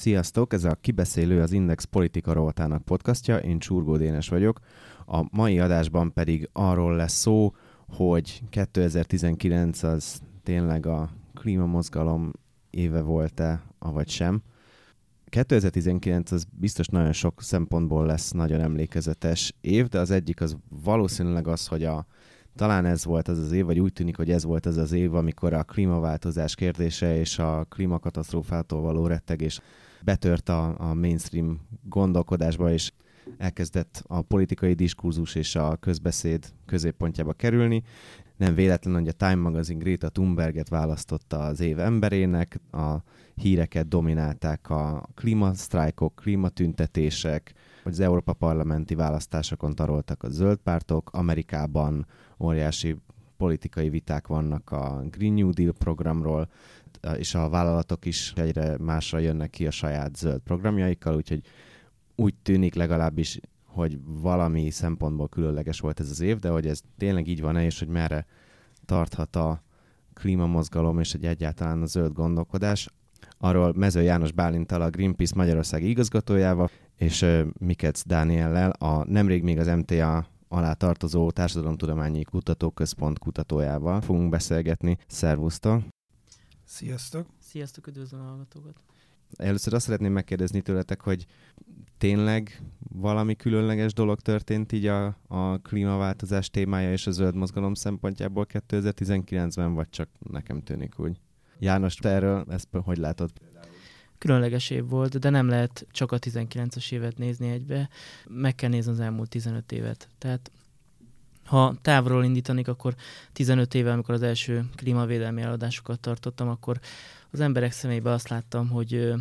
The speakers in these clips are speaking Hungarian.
Sziasztok, ez a Kibeszélő az Index politika rovatának podcastja, én Csurgó Dénes vagyok. A mai adásban pedig arról lesz szó, hogy 2019 az tényleg a klímamozgalom éve volt-e, avagy sem. 2019 az biztos nagyon sok szempontból lesz nagyon emlékezetes év, de az egyik az valószínűleg az, hogy a, talán ez volt az az év, vagy úgy tűnik, hogy ez volt az az év, amikor a klímaváltozás kérdése és a klímakatasztrófától való rettegés betört a, a mainstream gondolkodásba, és elkezdett a politikai diskurzus és a közbeszéd középpontjába kerülni. Nem véletlen, hogy a Time Magazine Greta Thunberget választotta az év emberének, a híreket dominálták a klímasztrájkok, klímatüntetések, hogy az Európa parlamenti választásokon taroltak a zöld pártok, Amerikában óriási politikai viták vannak a Green New Deal programról, és a vállalatok is egyre másra jönnek ki a saját zöld programjaikkal, úgyhogy úgy tűnik legalábbis, hogy valami szempontból különleges volt ez az év, de hogy ez tényleg így van-e, és hogy merre tarthat a klímamozgalom és egy egyáltalán a zöld gondolkodás. Arról Mező János Bálintal, a Greenpeace Magyarországi igazgatójával, és Mikec Dániellel, a nemrég még az MTA alá tartozó Társadalomtudományi Kutatóközpont kutatójával fogunk beszélgetni. Szervusztok! Sziasztok! Sziasztok, üdvözlöm a hallgatókat! Először azt szeretném megkérdezni tőletek, hogy tényleg valami különleges dolog történt így a, a klímaváltozás témája és a zöld mozgalom szempontjából 2019-ben, vagy csak nekem tűnik úgy? János, te erről ezt hogy látod? Különleges év volt, de nem lehet csak a 19-es évet nézni egybe, meg kell nézni az elmúlt 15 évet. Tehát ha távolról indítanik, akkor 15 éve, amikor az első klímavédelmi eladásokat tartottam, akkor az emberek szemébe azt láttam, hogy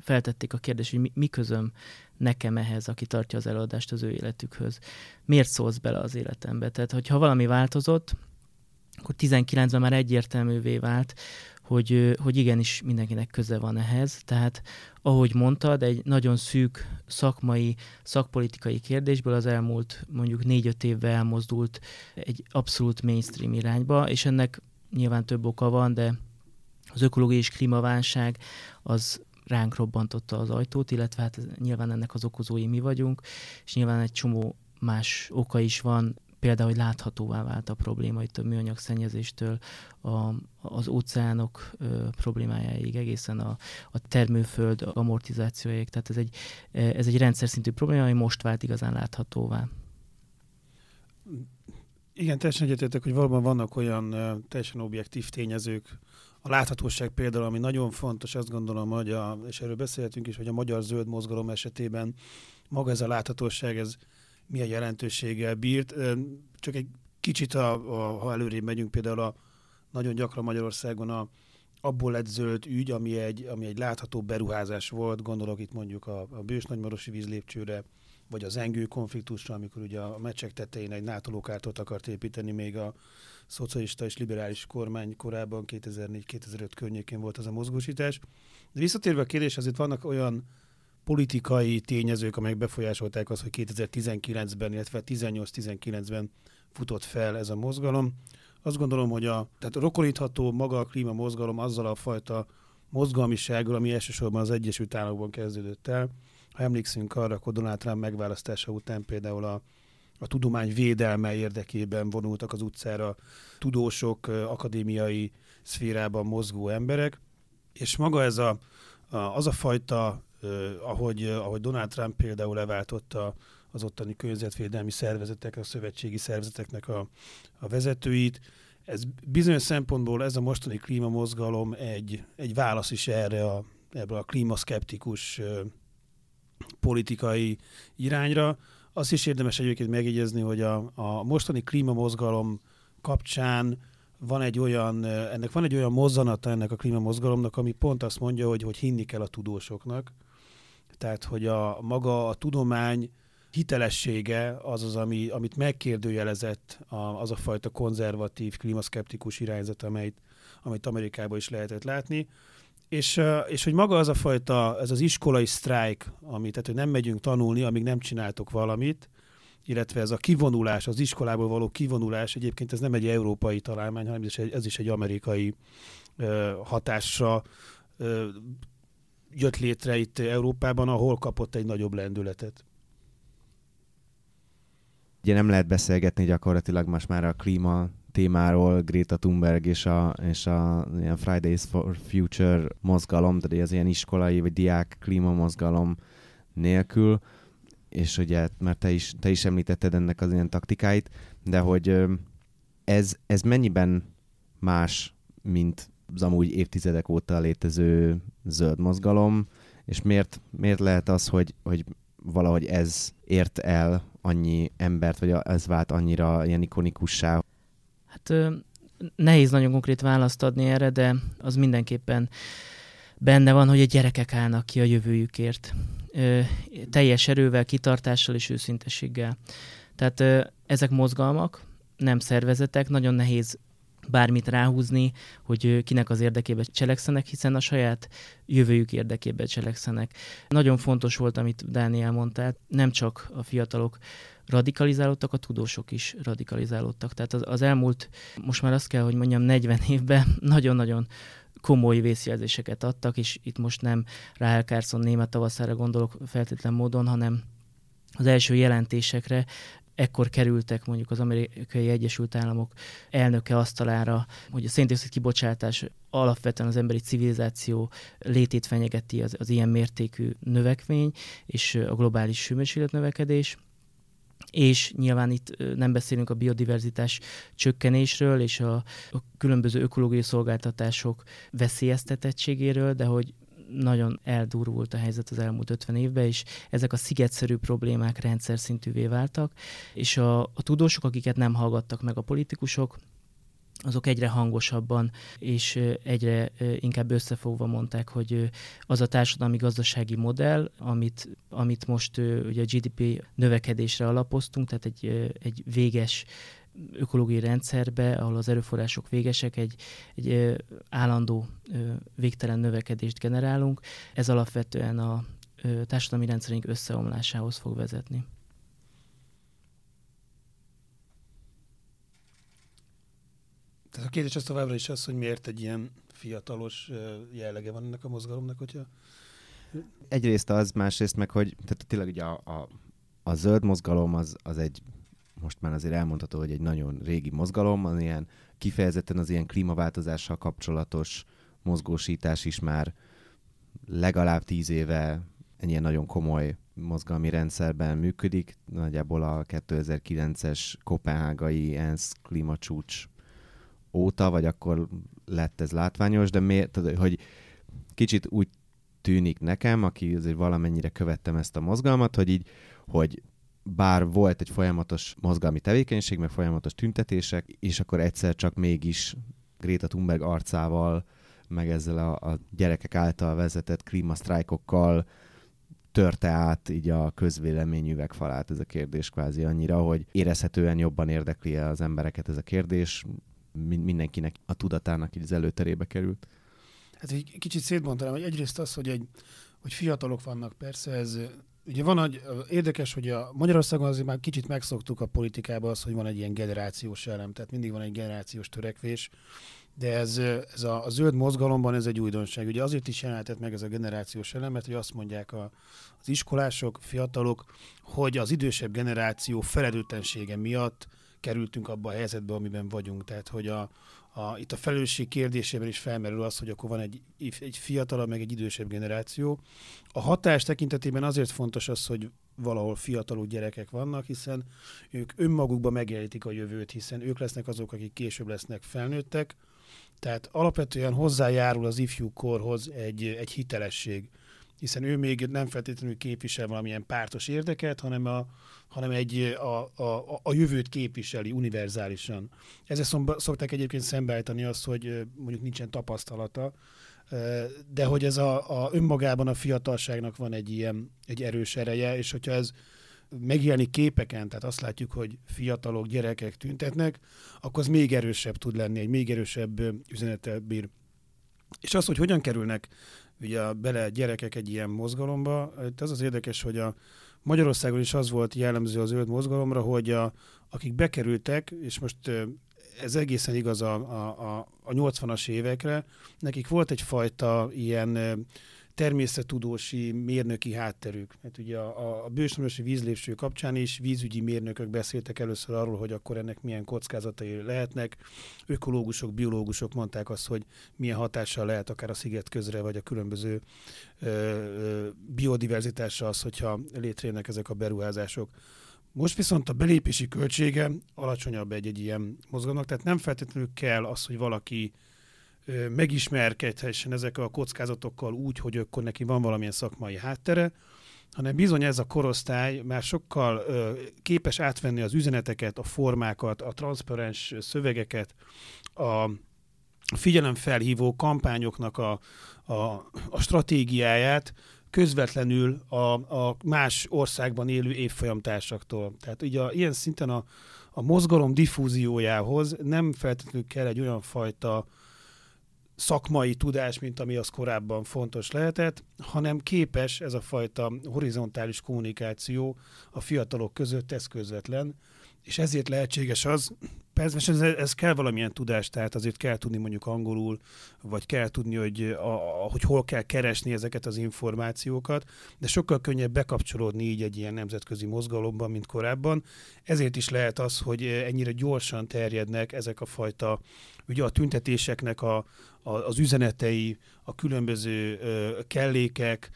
feltették a kérdést, hogy mi, mi közöm nekem ehhez, aki tartja az előadást az ő életükhöz. Miért szólsz bele az életembe? Tehát, hogyha valami változott, akkor 19-ben már egyértelművé vált, hogy, hogy igenis mindenkinek köze van ehhez. Tehát, ahogy mondtad, egy nagyon szűk szakmai, szakpolitikai kérdésből az elmúlt mondjuk négy-öt évvel elmozdult egy abszolút mainstream irányba, és ennek nyilván több oka van, de az ökológiai és klímaválság az ránk robbantotta az ajtót, illetve hát nyilván ennek az okozói mi vagyunk, és nyilván egy csomó más oka is van, például, hogy láthatóvá vált a probléma itt a műanyag szennyezéstől a, az óceánok ö, problémájáig, egészen a, a termőföld amortizációjáig. Tehát ez egy, ez egy rendszer szintű probléma, ami most vált igazán láthatóvá. Igen, teljesen egyetértek, hogy valóban vannak olyan teljesen objektív tényezők, a láthatóság például, ami nagyon fontos, azt gondolom, hogy a, és erről beszélhetünk is, hogy a magyar zöld mozgalom esetében maga ez a láthatóság, ez milyen jelentőséggel bírt. Csak egy kicsit, a, a, ha előrébb megyünk, például a nagyon gyakran Magyarországon a, abból lett zöld ügy, ami egy, ami egy látható beruházás volt, gondolok itt mondjuk a, a Bős Nagymarosi vízlépcsőre, vagy az engő konfliktusra, amikor ugye a mecsek tetején egy nátolókártot akart építeni még a szocialista és liberális kormány korában, 2004-2005 környékén volt az a mozgósítás. De visszatérve a kérdés, azért vannak olyan politikai tényezők, amelyek befolyásolták azt, hogy 2019-ben, illetve 18-19-ben futott fel ez a mozgalom. Azt gondolom, hogy a, tehát rokonítható maga a klíma mozgalom azzal a fajta mozgalmisággal, ami elsősorban az Egyesült Államokban kezdődött el. Ha emlékszünk arra, akkor Donald Trump megválasztása után például a, a tudomány védelme érdekében vonultak az utcára tudósok, akadémiai szférában mozgó emberek, és maga ez a, a, az a fajta ahogy, ahogy Donald Trump például leváltotta az ottani környezetvédelmi szervezetek, a szövetségi szervezeteknek a, a vezetőit. Ez bizonyos szempontból ez a mostani klímamozgalom egy, egy válasz is erre a, ebből a klímaszkeptikus politikai irányra. Azt is érdemes egyébként megjegyezni, hogy a, a mostani klímamozgalom kapcsán van egy olyan, ennek van egy olyan mozzanata ennek a klímamozgalomnak, ami pont azt mondja, hogy, hogy hinni kell a tudósoknak, tehát, hogy a maga a tudomány hitelessége az az, ami, amit megkérdőjelezett a, az a fajta konzervatív, klímaszkeptikus irányzat, amelyet, amit Amerikában is lehetett látni. És, és hogy maga az a fajta, ez az iskolai sztrájk, ami, tehát hogy nem megyünk tanulni, amíg nem csináltok valamit, illetve ez a kivonulás, az iskolából való kivonulás, egyébként ez nem egy európai találmány, hanem ez is egy, ez is egy amerikai ö, hatásra ö, jött létre itt Európában, ahol kapott egy nagyobb lendületet. Ugye nem lehet beszélgetni gyakorlatilag most már a klíma témáról, Greta Thunberg és a, és a Fridays for Future mozgalom, tehát az ilyen iskolai vagy diák klíma mozgalom nélkül, és ugye, mert te is, te is említetted ennek az ilyen taktikáit, de hogy ez, ez mennyiben más, mint az amúgy évtizedek óta létező zöld mozgalom, és miért, miért lehet az, hogy, hogy valahogy ez ért el annyi embert, vagy ez vált annyira ilyen ikonikussá? Hát nehéz nagyon konkrét választ adni erre, de az mindenképpen benne van, hogy a gyerekek állnak ki a jövőjükért. Teljes erővel, kitartással és őszintességgel. Tehát ezek mozgalmak, nem szervezetek, nagyon nehéz bármit ráhúzni, hogy kinek az érdekében cselekszenek, hiszen a saját jövőjük érdekében cselekszenek. Nagyon fontos volt, amit Dániel mondta, nem csak a fiatalok radikalizálódtak, a tudósok is radikalizálódtak. Tehát az, az elmúlt, most már azt kell, hogy mondjam, 40 évben nagyon-nagyon komoly vészjelzéseket adtak, és itt most nem Rahel Carson német tavaszára gondolok feltétlen módon, hanem az első jelentésekre ekkor kerültek mondjuk az amerikai Egyesült Államok elnöke asztalára, hogy a széndiokszid kibocsátás alapvetően az emberi civilizáció létét fenyegeti az, az ilyen mértékű növekmény és a globális hőmérséklet növekedés. És nyilván itt nem beszélünk a biodiverzitás csökkenésről és a, a különböző ökológiai szolgáltatások veszélyeztetettségéről, de hogy nagyon eldurvult a helyzet az elmúlt 50 évben, és ezek a szigetszerű problémák rendszer szintűvé váltak, és a, a tudósok, akiket nem hallgattak meg a politikusok, azok egyre hangosabban és egyre inkább összefogva mondták, hogy az a társadalmi gazdasági modell, amit, amit most ugye a GDP növekedésre alapoztunk, tehát egy, egy véges ökológiai rendszerbe, ahol az erőforrások végesek, egy, egy állandó végtelen növekedést generálunk. Ez alapvetően a társadalmi rendszerünk összeomlásához fog vezetni. Tehát a kérdés az továbbra is az, hogy miért egy ilyen fiatalos jellege van ennek a mozgalomnak, hogyha... Egyrészt az, másrészt meg, hogy tehát tényleg ugye a, a, a zöld mozgalom az, az egy most már azért elmondható, hogy egy nagyon régi mozgalom, az ilyen kifejezetten az ilyen klímaváltozással kapcsolatos mozgósítás is már legalább tíz éve egy ilyen nagyon komoly mozgalmi rendszerben működik. Nagyjából a 2009-es kopenhágai ENSZ klímacsúcs óta, vagy akkor lett ez látványos, de miért, hogy kicsit úgy tűnik nekem, aki azért valamennyire követtem ezt a mozgalmat, hogy így, hogy bár volt egy folyamatos mozgalmi tevékenység, meg folyamatos tüntetések, és akkor egyszer csak mégis Greta Thunberg arcával, meg ezzel a, a gyerekek által vezetett klímasztrájkokkal törte át így a közvélemény üvegfalát ez a kérdés kvázi annyira, hogy érezhetően jobban érdekli az embereket ez a kérdés, mindenkinek a tudatának így az előterébe került. Hát egy kicsit szétmondanám, hogy egyrészt az, hogy, egy, hogy fiatalok vannak, persze ez Ugye van, hogy érdekes, hogy a Magyarországon azért már kicsit megszoktuk a politikában az, hogy van egy ilyen generációs elem, tehát mindig van egy generációs törekvés, de ez, ez a, a zöld mozgalomban ez egy újdonság. Ugye azért is jelenhetett meg ez a generációs elem, mert hogy azt mondják a, az iskolások, fiatalok, hogy az idősebb generáció felelőtlensége miatt kerültünk abba a helyzetbe, amiben vagyunk. Tehát, hogy a, a, itt a felelősség kérdésében is felmerül az, hogy akkor van egy, egy fiatalabb, meg egy idősebb generáció. A hatás tekintetében azért fontos az, hogy valahol fiatalú gyerekek vannak, hiszen ők önmagukban megjelenítik a jövőt, hiszen ők lesznek azok, akik később lesznek felnőttek. Tehát alapvetően hozzájárul az ifjú korhoz egy, egy hitelesség hiszen ő még nem feltétlenül képvisel valamilyen pártos érdeket, hanem, a, hanem egy, a, a, a jövőt képviseli univerzálisan. Ezzel szokták egyébként szembeállítani azt, hogy mondjuk nincsen tapasztalata, de hogy ez a, a önmagában a fiatalságnak van egy ilyen egy erős ereje, és hogyha ez megjelenik képeken, tehát azt látjuk, hogy fiatalok, gyerekek tüntetnek, akkor az még erősebb tud lenni, egy még erősebb üzenettel bír. És az, hogy hogyan kerülnek ugye bele gyerekek egy ilyen mozgalomba. Itt az az érdekes, hogy a Magyarországon is az volt jellemző az zöld mozgalomra, hogy a, akik bekerültek, és most ez egészen igaz a, a, a, a 80-as évekre, nekik volt egyfajta ilyen természettudósi, mérnöki hátterük. Hát ugye a, a bősönösi vízlépső kapcsán is vízügyi mérnökök beszéltek először arról, hogy akkor ennek milyen kockázatai lehetnek. Ökológusok, biológusok mondták azt, hogy milyen hatással lehet akár a sziget közre, vagy a különböző ö, ö, biodiverzitásra az, hogyha létrejönnek ezek a beruházások. Most viszont a belépési költsége alacsonyabb egy-egy ilyen mozgalomnak, tehát nem feltétlenül kell az, hogy valaki megismerkedhessen ezekkel a kockázatokkal úgy, hogy akkor neki van valamilyen szakmai háttere, hanem bizony ez a korosztály már sokkal képes átvenni az üzeneteket, a formákat, a transzparens szövegeket, a figyelemfelhívó kampányoknak a, a, a stratégiáját közvetlenül a, a más országban élő évfolyamtársaktól. Tehát ugye a, ilyen szinten a, a mozgalom diffúziójához nem feltétlenül kell egy olyan fajta szakmai tudás, mint ami az korábban fontos lehetett, hanem képes ez a fajta horizontális kommunikáció a fiatalok között, ez közvetlen, és ezért lehetséges az, persze ez, ez kell valamilyen tudást, tehát azért kell tudni mondjuk angolul, vagy kell tudni, hogy, a, hogy hol kell keresni ezeket az információkat, de sokkal könnyebb bekapcsolódni így egy ilyen nemzetközi mozgalomban, mint korábban. Ezért is lehet az, hogy ennyire gyorsan terjednek ezek a fajta, ugye a tüntetéseknek a, az üzenetei, a különböző kellékek,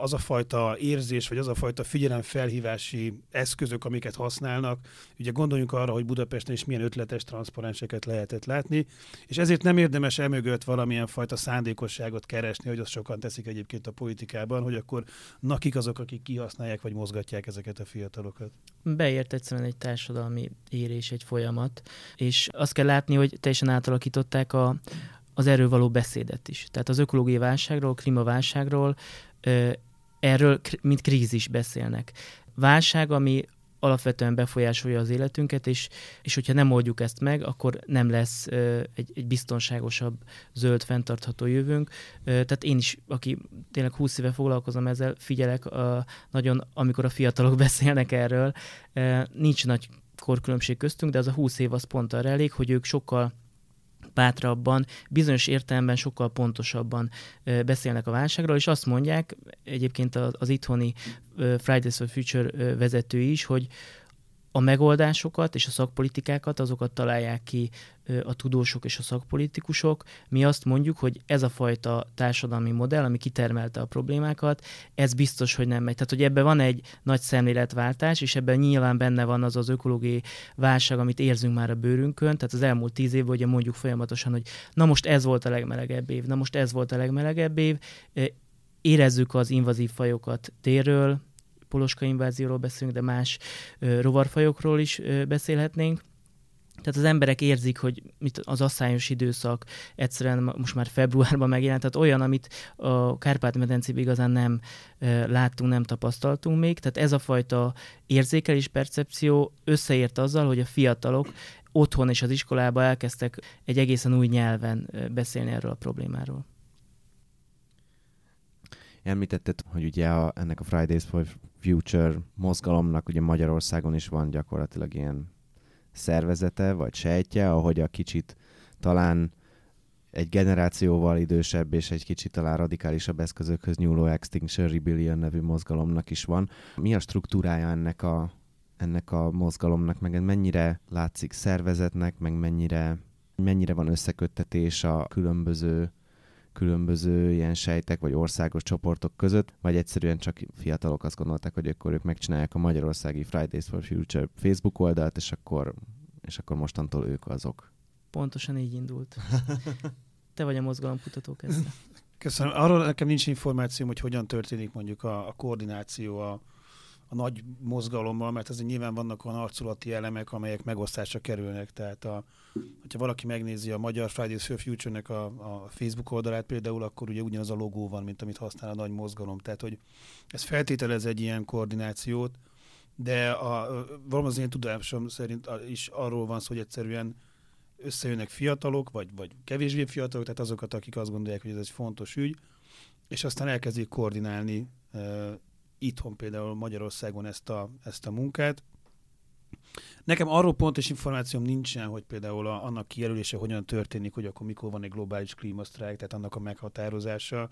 az a fajta érzés, vagy az a fajta figyelemfelhívási eszközök, amiket használnak. Ugye gondoljunk arra, hogy Budapesten is milyen ötletes transzparenseket lehetett látni, és ezért nem érdemes emögött valamilyen fajta szándékosságot keresni, hogy azt sokan teszik egyébként a politikában, hogy akkor nakik azok, akik kihasználják vagy mozgatják ezeket a fiatalokat. Beért egyszerűen egy társadalmi érés, egy folyamat, és azt kell látni, hogy teljesen átalakították a, az erről való beszédet is. Tehát az ökológiai válságról, klímaválságról erről mint krízis beszélnek. Válság, ami alapvetően befolyásolja az életünket, és, és hogyha nem oldjuk ezt meg, akkor nem lesz egy, egy biztonságosabb, zöld, fenntartható jövőnk. Tehát én is, aki tényleg 20 éve foglalkozom ezzel, figyelek a, nagyon, amikor a fiatalok beszélnek erről, nincs nagy korkülönbség köztünk, de az a 20 év az pont arra elég, hogy ők sokkal bátrabban, bizonyos értelemben sokkal pontosabban beszélnek a válságról, és azt mondják, egyébként az, itthoni Fridays for Future vezetői is, hogy, a megoldásokat és a szakpolitikákat azokat találják ki a tudósok és a szakpolitikusok. Mi azt mondjuk, hogy ez a fajta társadalmi modell, ami kitermelte a problémákat, ez biztos, hogy nem megy. Tehát, hogy ebben van egy nagy szemléletváltás, és ebben nyilván benne van az az ökológiai válság, amit érzünk már a bőrünkön. Tehát az elmúlt tíz évben ugye mondjuk folyamatosan, hogy na most ez volt a legmelegebb év, na most ez volt a legmelegebb év. Érezzük az invazív fajokat térről, poloska invázióról beszélünk, de más rovarfajokról is beszélhetnénk. Tehát az emberek érzik, hogy mit az asszályos időszak egyszerűen most már februárban megjelent, tehát olyan, amit a Kárpát-medencében igazán nem láttunk, nem tapasztaltunk még. Tehát ez a fajta érzékelés, percepció összeért azzal, hogy a fiatalok otthon és az iskolába elkezdtek egy egészen új nyelven beszélni erről a problémáról. Említetted, hogy ugye a, ennek a Fridays for Future mozgalomnak ugye Magyarországon is van gyakorlatilag ilyen szervezete, vagy sejtje, ahogy a kicsit talán egy generációval idősebb és egy kicsit talán radikálisabb eszközökhöz nyúló Extinction Rebellion nevű mozgalomnak is van. Mi a struktúrája ennek a, ennek a mozgalomnak, meg mennyire látszik szervezetnek, meg mennyire, mennyire van összeköttetés a különböző különböző ilyen sejtek vagy országos csoportok között, vagy egyszerűen csak fiatalok azt gondolták, hogy akkor ők megcsinálják a magyarországi Fridays for Future Facebook oldalt, és akkor, és akkor mostantól ők azok. Pontosan így indult. Te vagy a mozgalomkutató kezdve. Köszönöm. Arról nekem nincs információm, hogy hogyan történik mondjuk a, a koordináció a, a nagy mozgalommal, mert azért nyilván vannak olyan arculati elemek, amelyek megosztásra kerülnek. Tehát a, hogyha valaki megnézi a Magyar Fridays for Future-nek a, a Facebook oldalát például, akkor ugye ugyanaz a logó van, mint amit használ a nagy mozgalom. Tehát, hogy ez feltételez egy ilyen koordinációt, de a, valami az én tudásom szerint is arról van szó, hogy egyszerűen összejönnek fiatalok, vagy, vagy kevésbé fiatalok, tehát azokat, akik azt gondolják, hogy ez egy fontos ügy, és aztán elkezdik koordinálni itthon például Magyarországon ezt a, ezt a munkát. Nekem arról pontos információm nincsen, hogy például a, annak kijelölése hogyan történik, hogy akkor mikor van egy globális klímasztrájk, tehát annak a meghatározása.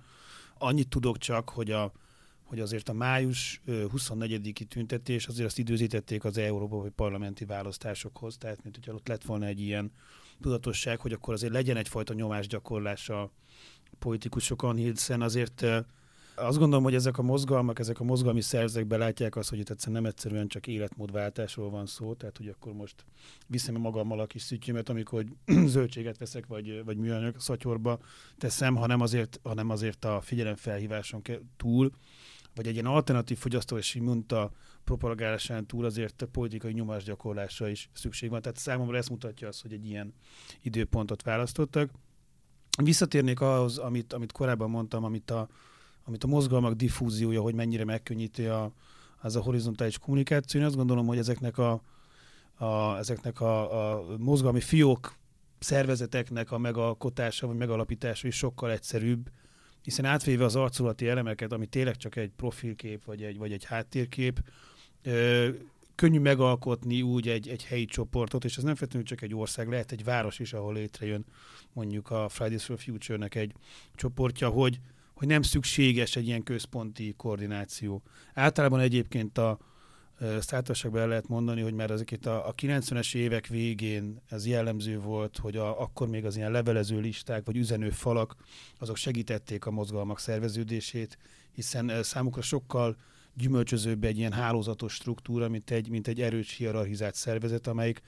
annyit tudok csak, hogy a, hogy azért a május 24-i tüntetés azért azt időzítették az Európai Parlamenti választásokhoz, tehát mint hogyha ott lett volna egy ilyen tudatosság, hogy akkor azért legyen egyfajta nyomásgyakorlás a politikusokon, hiszen azért azt gondolom, hogy ezek a mozgalmak, ezek a mozgalmi szerzek belátják azt, hogy itt egyszerűen nem egyszerűen csak életmódváltásról van szó, tehát hogy akkor most viszem magammal a kis szütyömet, amikor zöldséget veszek, vagy, vagy műanyag szatyorba teszem, hanem azért, hanem azért a figyelemfelhíváson túl, vagy egy ilyen alternatív fogyasztási munta propagálásán túl azért a politikai nyomásgyakorlásra is szükség van. Tehát számomra ezt mutatja az, hogy egy ilyen időpontot választottak. Visszatérnék ahhoz, amit, amit korábban mondtam, amit a, amit a mozgalmak diffúziója, hogy mennyire megkönnyíti a, az a horizontális kommunikáció. Én azt gondolom, hogy ezeknek a, a, ezeknek a, a mozgalmi fiók szervezeteknek a megalkotása vagy megalapítása is sokkal egyszerűbb, hiszen átvéve az arculati elemeket, ami tényleg csak egy profilkép vagy egy, vagy egy háttérkép, ö, könnyű megalkotni úgy egy, egy helyi csoportot, és ez nem feltétlenül csak egy ország, lehet egy város is, ahol létrejön mondjuk a Fridays for Future-nek egy csoportja, hogy, hogy nem szükséges egy ilyen központi koordináció. Általában egyébként a szállításokban el lehet mondani, hogy már ezeket a, a 90-es évek végén ez jellemző volt, hogy a, akkor még az ilyen levelező listák vagy üzenő falak, azok segítették a mozgalmak szerveződését, hiszen számukra sokkal gyümölcsözőbb egy ilyen hálózatos struktúra, mint egy, mint egy erős hierarchizált szervezet, amelyik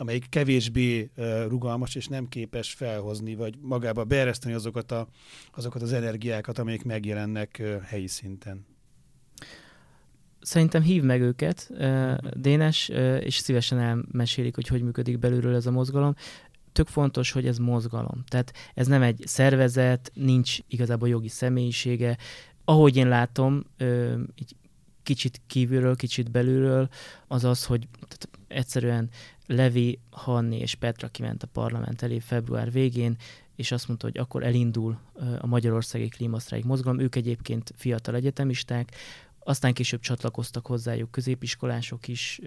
amelyik kevésbé rugalmas és nem képes felhozni, vagy magába beereszteni azokat, a, azokat az energiákat, amelyek megjelennek helyi szinten. Szerintem hív meg őket, Dénes, és szívesen elmesélik, hogy hogy működik belülről ez a mozgalom tök fontos, hogy ez mozgalom. Tehát ez nem egy szervezet, nincs igazából jogi személyisége. Ahogy én látom, így kicsit kívülről, kicsit belülről, az az, hogy tehát egyszerűen Levi, Hanni és Petra kiment a parlament elé február végén, és azt mondta, hogy akkor elindul a Magyarországi Klímasztrájk mozgalom. Ők egyébként fiatal egyetemisták, aztán később csatlakoztak hozzájuk középiskolások is,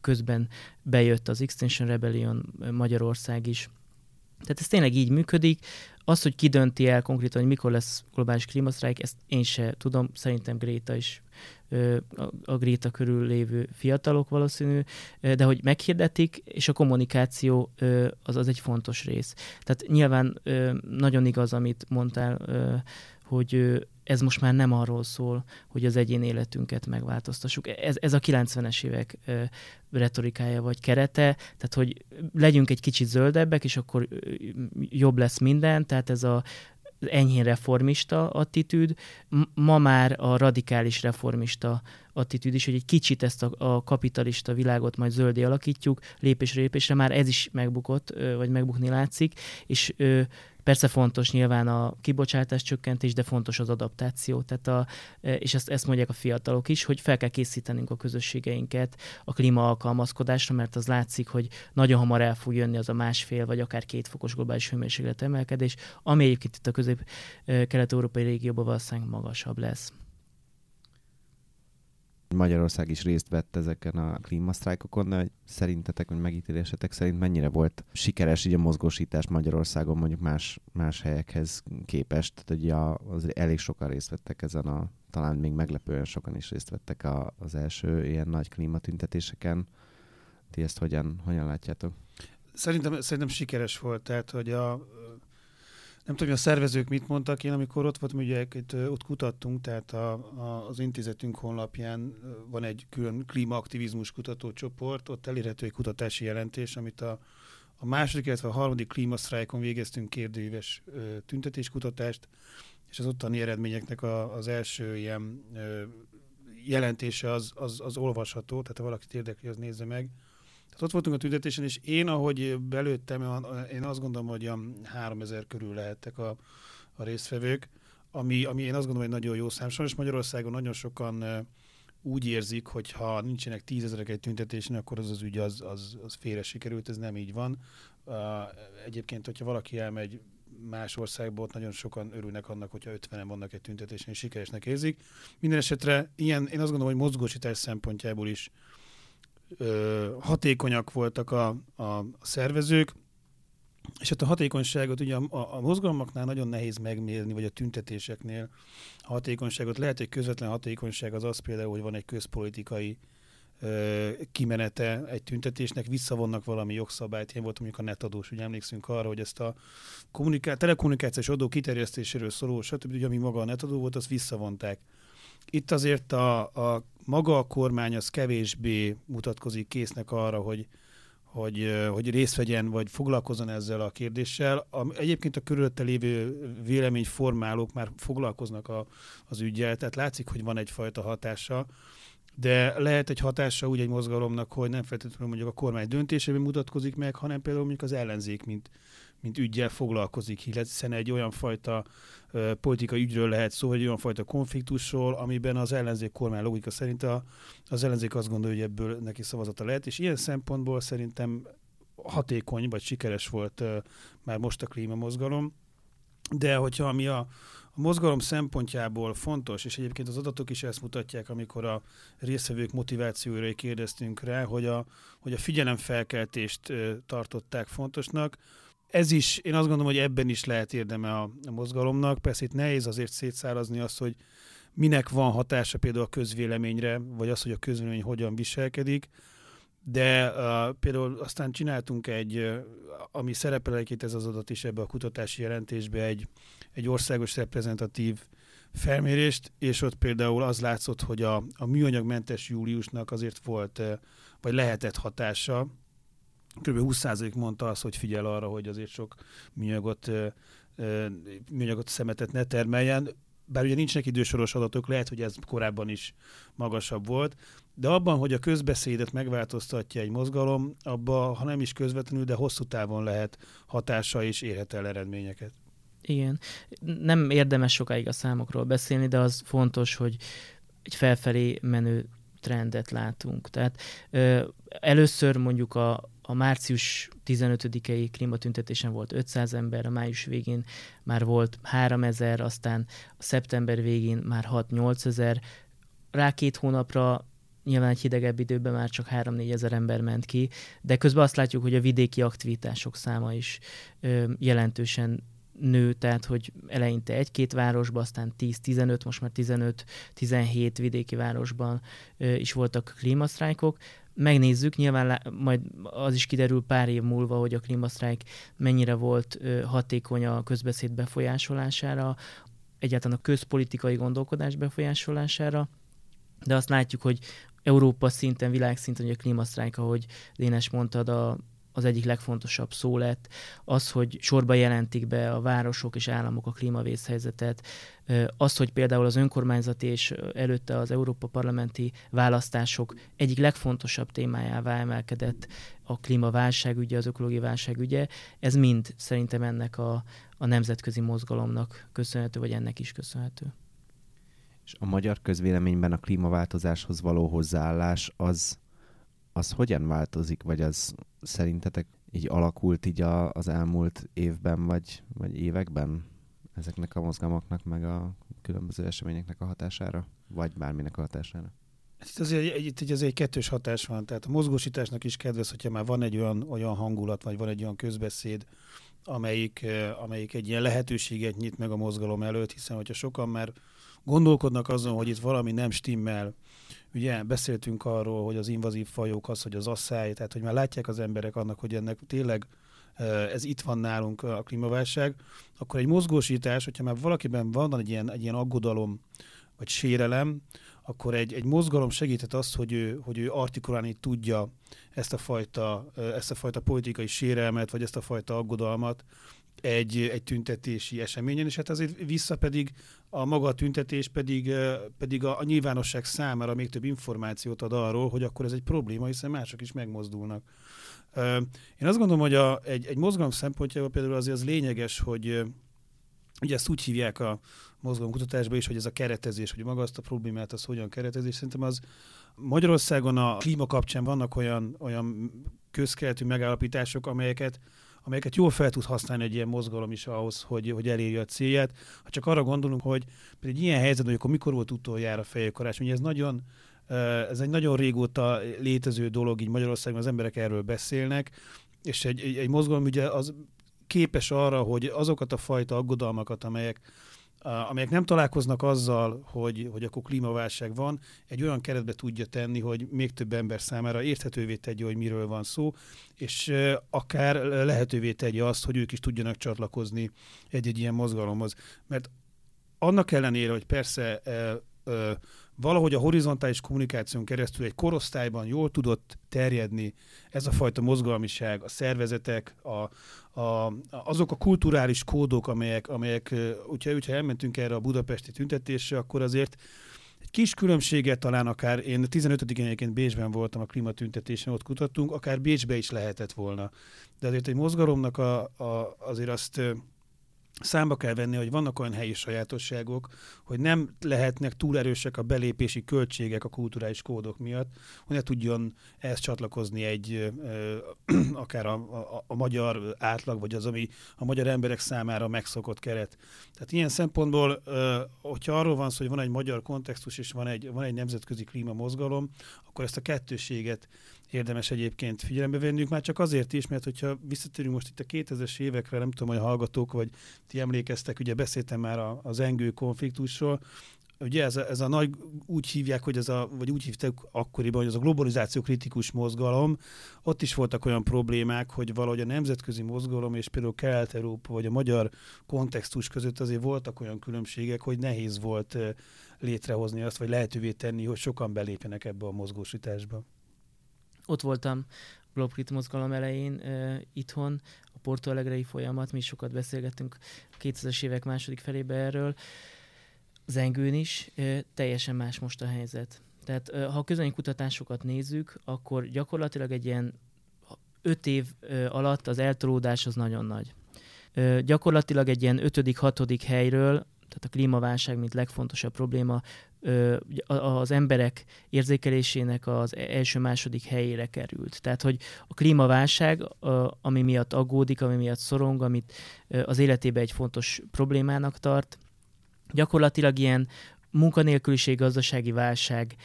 közben bejött az Extinction Rebellion Magyarország is. Tehát ez tényleg így működik. Az, hogy ki dönti el konkrétan, hogy mikor lesz globális klímasztrájk, ezt én se tudom, szerintem Gréta is a Gréta körül lévő fiatalok valószínű, de hogy meghirdetik, és a kommunikáció az, az egy fontos rész. Tehát nyilván nagyon igaz, amit mondtál, hogy ez most már nem arról szól, hogy az egyén életünket megváltoztassuk. Ez, ez a 90-es évek retorikája vagy kerete, tehát hogy legyünk egy kicsit zöldebbek, és akkor jobb lesz minden, tehát ez a enyhén reformista attitűd, ma már a radikális reformista attitűd is, hogy egy kicsit ezt a, a kapitalista világot majd zöldé alakítjuk, lépésre lépésre, már ez is megbukott, vagy megbukni látszik, és Persze fontos nyilván a kibocsátás csökkentés, de fontos az adaptáció. Tehát a, és ezt, ezt mondják a fiatalok is, hogy fel kell készítenünk a közösségeinket a klíma alkalmazkodásra, mert az látszik, hogy nagyon hamar el fog jönni az a másfél vagy akár két fokos globális hőmérséklet emelkedés, ami egyébként itt a közép-kelet-európai régióban valószínűleg magasabb lesz. Magyarország is részt vett ezeken a klímasztrájkokon, de szerintetek, vagy megítélésetek szerint mennyire volt sikeres így a mozgósítás Magyarországon mondjuk más, más helyekhez képest? Tehát ugye az elég sokan részt vettek ezen a, talán még meglepően sokan is részt vettek a, az első ilyen nagy klímatüntetéseken. Ti ezt hogyan, hogyan látjátok? Szerintem, szerintem sikeres volt, tehát hogy a nem tudom, hogy a szervezők mit mondtak, én amikor ott voltam, ugye itt, ott kutattunk, tehát a, a, az intézetünk honlapján van egy külön klímaaktivizmus kutatócsoport, ott elérhető egy kutatási jelentés, amit a, a második, illetve a harmadik klímasztrájkon végeztünk kérdőíves tüntetéskutatást, és az ottani eredményeknek a, az első ilyen ö, jelentése az, az, az olvasható, tehát ha valakit érdekli, az nézze meg. Tehát ott voltunk a tüntetésen, és én, ahogy belőttem, én azt gondolom, hogy a 3000 körül lehettek a, a résztvevők, ami, ami én azt gondolom, hogy nagyon jó szám. Sajnos Magyarországon nagyon sokan úgy érzik, hogy ha nincsenek tízezerek egy tüntetésen, akkor az az ügy az, az, az félre sikerült, ez nem így van. Egyébként, hogyha valaki elmegy más országba, ott nagyon sokan örülnek annak, hogyha 50-en vannak egy tüntetésen, és sikeresnek érzik. Minden esetre ilyen, én azt gondolom, hogy mozgósítás szempontjából is hatékonyak voltak a, a szervezők. És hát a hatékonyságot ugye a, a, a mozgalmaknál nagyon nehéz megmérni, vagy a tüntetéseknél a hatékonyságot. Lehet, hogy közvetlen hatékonyság az az például, hogy van egy közpolitikai ö, kimenete egy tüntetésnek, visszavonnak valami jogszabályt. Én voltam mondjuk a netadós, ugye emlékszünk arra, hogy ezt a kommuniká- telekommunikációs adó kiterjesztéséről szóló, stb. Ugye, ami maga a netadó volt, azt visszavonták. Itt azért a, a maga a kormány az kevésbé mutatkozik késznek arra, hogy, hogy, hogy részt vegyen, vagy foglalkozzon ezzel a kérdéssel. A, egyébként a körülötte lévő véleményformálók már foglalkoznak a, az ügyel, tehát látszik, hogy van egyfajta hatása, de lehet egy hatása úgy egy mozgalomnak, hogy nem feltétlenül mondjuk a kormány döntésében mutatkozik meg, hanem például mondjuk az ellenzék, mint, mint ügyel foglalkozik, hiszen egy olyan fajta uh, politikai ügyről lehet szó, vagy olyan fajta konfliktusról, amiben az ellenzék kormány logika szerint a, az ellenzék azt gondolja, hogy ebből neki szavazata lehet, és ilyen szempontból szerintem hatékony vagy sikeres volt uh, már most a klímamozgalom, de hogyha mi a, a mozgalom szempontjából fontos, és egyébként az adatok is ezt mutatják, amikor a részvevők motivációira kérdeztünk rá, hogy a, hogy a figyelemfelkeltést tartották fontosnak, ez is, én azt gondolom, hogy ebben is lehet érdeme a, a mozgalomnak. Persze itt nehéz azért szétszárazni azt, hogy minek van hatása például a közvéleményre, vagy az, hogy a közvélemény hogyan viselkedik. De uh, például aztán csináltunk egy, uh, ami szerepel egyébként ez az adat is ebbe a kutatási jelentésbe, egy, egy országos reprezentatív felmérést, és ott például az látszott, hogy a, a műanyagmentes júliusnak azért volt, uh, vagy lehetett hatása, kb. 20% mondta azt, hogy figyel arra, hogy azért sok műanyagot, műanyagot szemetet ne termeljen, bár ugye nincsenek idősoros adatok, lehet, hogy ez korábban is magasabb volt, de abban, hogy a közbeszédet megváltoztatja egy mozgalom, abban, ha nem is közvetlenül, de hosszú távon lehet hatása és érhet el eredményeket. Igen. Nem érdemes sokáig a számokról beszélni, de az fontos, hogy egy felfelé menő trendet látunk. Tehát ö, először mondjuk a, a március 15-i klímatüntetésen volt 500 ember, a május végén már volt 3000, aztán a szeptember végén már 6-8 ezer. Rá két hónapra nyilván egy hidegebb időben már csak 3-4 ezer ember ment ki, de közben azt látjuk, hogy a vidéki aktivitások száma is ö, jelentősen nő, tehát hogy eleinte egy-két városban, aztán 10-15, most már 15-17 vidéki városban ö, is voltak klímasztrájkok megnézzük, nyilván majd az is kiderül pár év múlva, hogy a klímasztrájk mennyire volt hatékony a közbeszéd befolyásolására, egyáltalán a közpolitikai gondolkodás befolyásolására, de azt látjuk, hogy Európa szinten, világszinten, hogy a klímasztrájk, ahogy Dénes mondtad, a az egyik legfontosabb szó lett, az, hogy sorba jelentik be a városok és államok a klímavészhelyzetet, az, hogy például az önkormányzati és előtte az Európa parlamenti választások egyik legfontosabb témájává emelkedett a klímaválság ügye, az ökológiai válság ügye, ez mind szerintem ennek a, a nemzetközi mozgalomnak köszönhető, vagy ennek is köszönhető. És a magyar közvéleményben a klímaváltozáshoz való hozzáállás az az hogyan változik, vagy az szerintetek így alakult így a, az elmúlt évben, vagy, vagy években ezeknek a mozgalmaknak, meg a különböző eseményeknek a hatására, vagy bárminek a hatására? Hát itt azért, itt, azért egy kettős hatás van, tehát a mozgósításnak is kedves, hogyha már van egy olyan, olyan hangulat, vagy van egy olyan közbeszéd, amelyik, amelyik egy ilyen lehetőséget nyit meg a mozgalom előtt, hiszen hogyha sokan már gondolkodnak azon, hogy itt valami nem stimmel, Ugye beszéltünk arról, hogy az invazív fajok, az, hogy az asszály, tehát hogy már látják az emberek annak, hogy ennek tényleg ez itt van nálunk a klímaválság, akkor egy mozgósítás, hogyha már valakiben van egy ilyen, egy ilyen aggodalom, vagy sérelem, akkor egy, egy mozgalom segített azt, hogy ő, hogy ő artikulálni tudja ezt a, fajta, ezt a fajta politikai sérelmet, vagy ezt a fajta aggodalmat, egy, egy tüntetési eseményen, és hát azért vissza pedig a maga a tüntetés pedig, pedig a, a nyilvánosság számára még több információt ad arról, hogy akkor ez egy probléma, hiszen mások is megmozdulnak. Én azt gondolom, hogy a, egy, egy mozgalom szempontjából például azért az lényeges, hogy ugye ezt úgy hívják a mozgalomkutatásban is, hogy ez a keretezés, hogy maga azt a problémát, az hogyan keretezés. Szerintem az Magyarországon a klíma kapcsán vannak olyan, olyan közkeletű megállapítások, amelyeket amelyeket jól fel tud használni egy ilyen mozgalom is ahhoz, hogy, hogy elérje a célját. Ha csak arra gondolunk, hogy egy ilyen helyzetben, hogy akkor mikor volt utoljára fejekarács, ez nagyon ez egy nagyon régóta létező dolog, így Magyarországon az emberek erről beszélnek, és egy, egy, egy mozgalom ugye az képes arra, hogy azokat a fajta aggodalmakat, amelyek amelyek nem találkoznak azzal, hogy, hogy akkor klímaválság van, egy olyan keretbe tudja tenni, hogy még több ember számára érthetővé tegye, hogy miről van szó, és akár lehetővé tegye azt, hogy ők is tudjanak csatlakozni egy-egy ilyen mozgalomhoz. Mert annak ellenére, hogy persze valahogy a horizontális kommunikáción keresztül egy korosztályban jól tudott terjedni ez a fajta mozgalmiság, a szervezetek, a, a, azok a kulturális kódok, amelyek, amelyek hogyha, hogyha elmentünk erre a budapesti tüntetésre, akkor azért egy kis különbséget talán akár, én 15-én egyébként Bécsben voltam a klimatüntetésen, ott kutattunk, akár Bécsbe is lehetett volna. De azért egy mozgalomnak a, a, azért azt számba kell venni, hogy vannak olyan helyi sajátosságok, hogy nem lehetnek túl erősek a belépési költségek a kulturális kódok miatt, hogy ne tudjon ehhez csatlakozni egy akár a, a, a magyar átlag, vagy az, ami a magyar emberek számára megszokott keret. Tehát ilyen szempontból, hogyha arról van szó, hogy van egy magyar kontextus és van egy, van egy nemzetközi klímamozgalom, akkor ezt a kettőséget érdemes egyébként figyelembe vennünk, már csak azért is, mert hogyha visszatérünk most itt a 2000-es évekre, nem tudom, hogy a hallgatók, vagy ti emlékeztek, ugye beszéltem már az engő konfliktusról, ugye ez a, ez a nagy, úgy hívják, hogy ez a, vagy úgy hívták akkoriban, hogy ez a globalizáció kritikus mozgalom, ott is voltak olyan problémák, hogy valahogy a nemzetközi mozgalom és például Kelet-Európa vagy a magyar kontextus között azért voltak olyan különbségek, hogy nehéz volt létrehozni azt, vagy lehetővé tenni, hogy sokan belépjenek ebbe a mozgósításba. Ott voltam Globkrit mozgalom elején uh, itthon, a Porto Alegrei folyamat, mi sokat beszélgettünk a 2000-es évek második felébe erről. Zengőn is uh, teljesen más most a helyzet. Tehát uh, ha a kutatásokat nézzük, akkor gyakorlatilag egy ilyen öt év uh, alatt az eltolódás az nagyon nagy. Uh, gyakorlatilag egy ilyen ötödik, hatodik helyről tehát a klímaválság, mint legfontosabb probléma, az emberek érzékelésének az első-második helyére került. Tehát, hogy a klímaválság, ami miatt aggódik, ami miatt szorong, amit az életében egy fontos problémának tart, gyakorlatilag ilyen munkanélküliség, gazdasági válság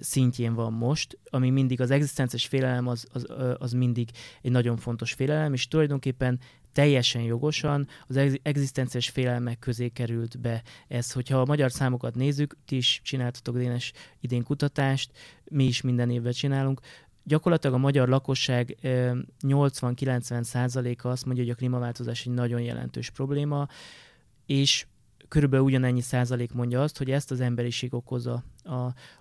szintjén van most, ami mindig az egzisztences félelem az, az, az mindig egy nagyon fontos félelem, és tulajdonképpen teljesen jogosan az egzisztenciás félelmek közé került be ez. Hogyha a magyar számokat nézzük, ti is csináltatok Dénes idén kutatást, mi is minden évben csinálunk, gyakorlatilag a magyar lakosság 80-90 százaléka azt mondja, hogy a klímaváltozás egy nagyon jelentős probléma, és körülbelül ugyanennyi százalék mondja azt, hogy ezt az emberiség okozza a,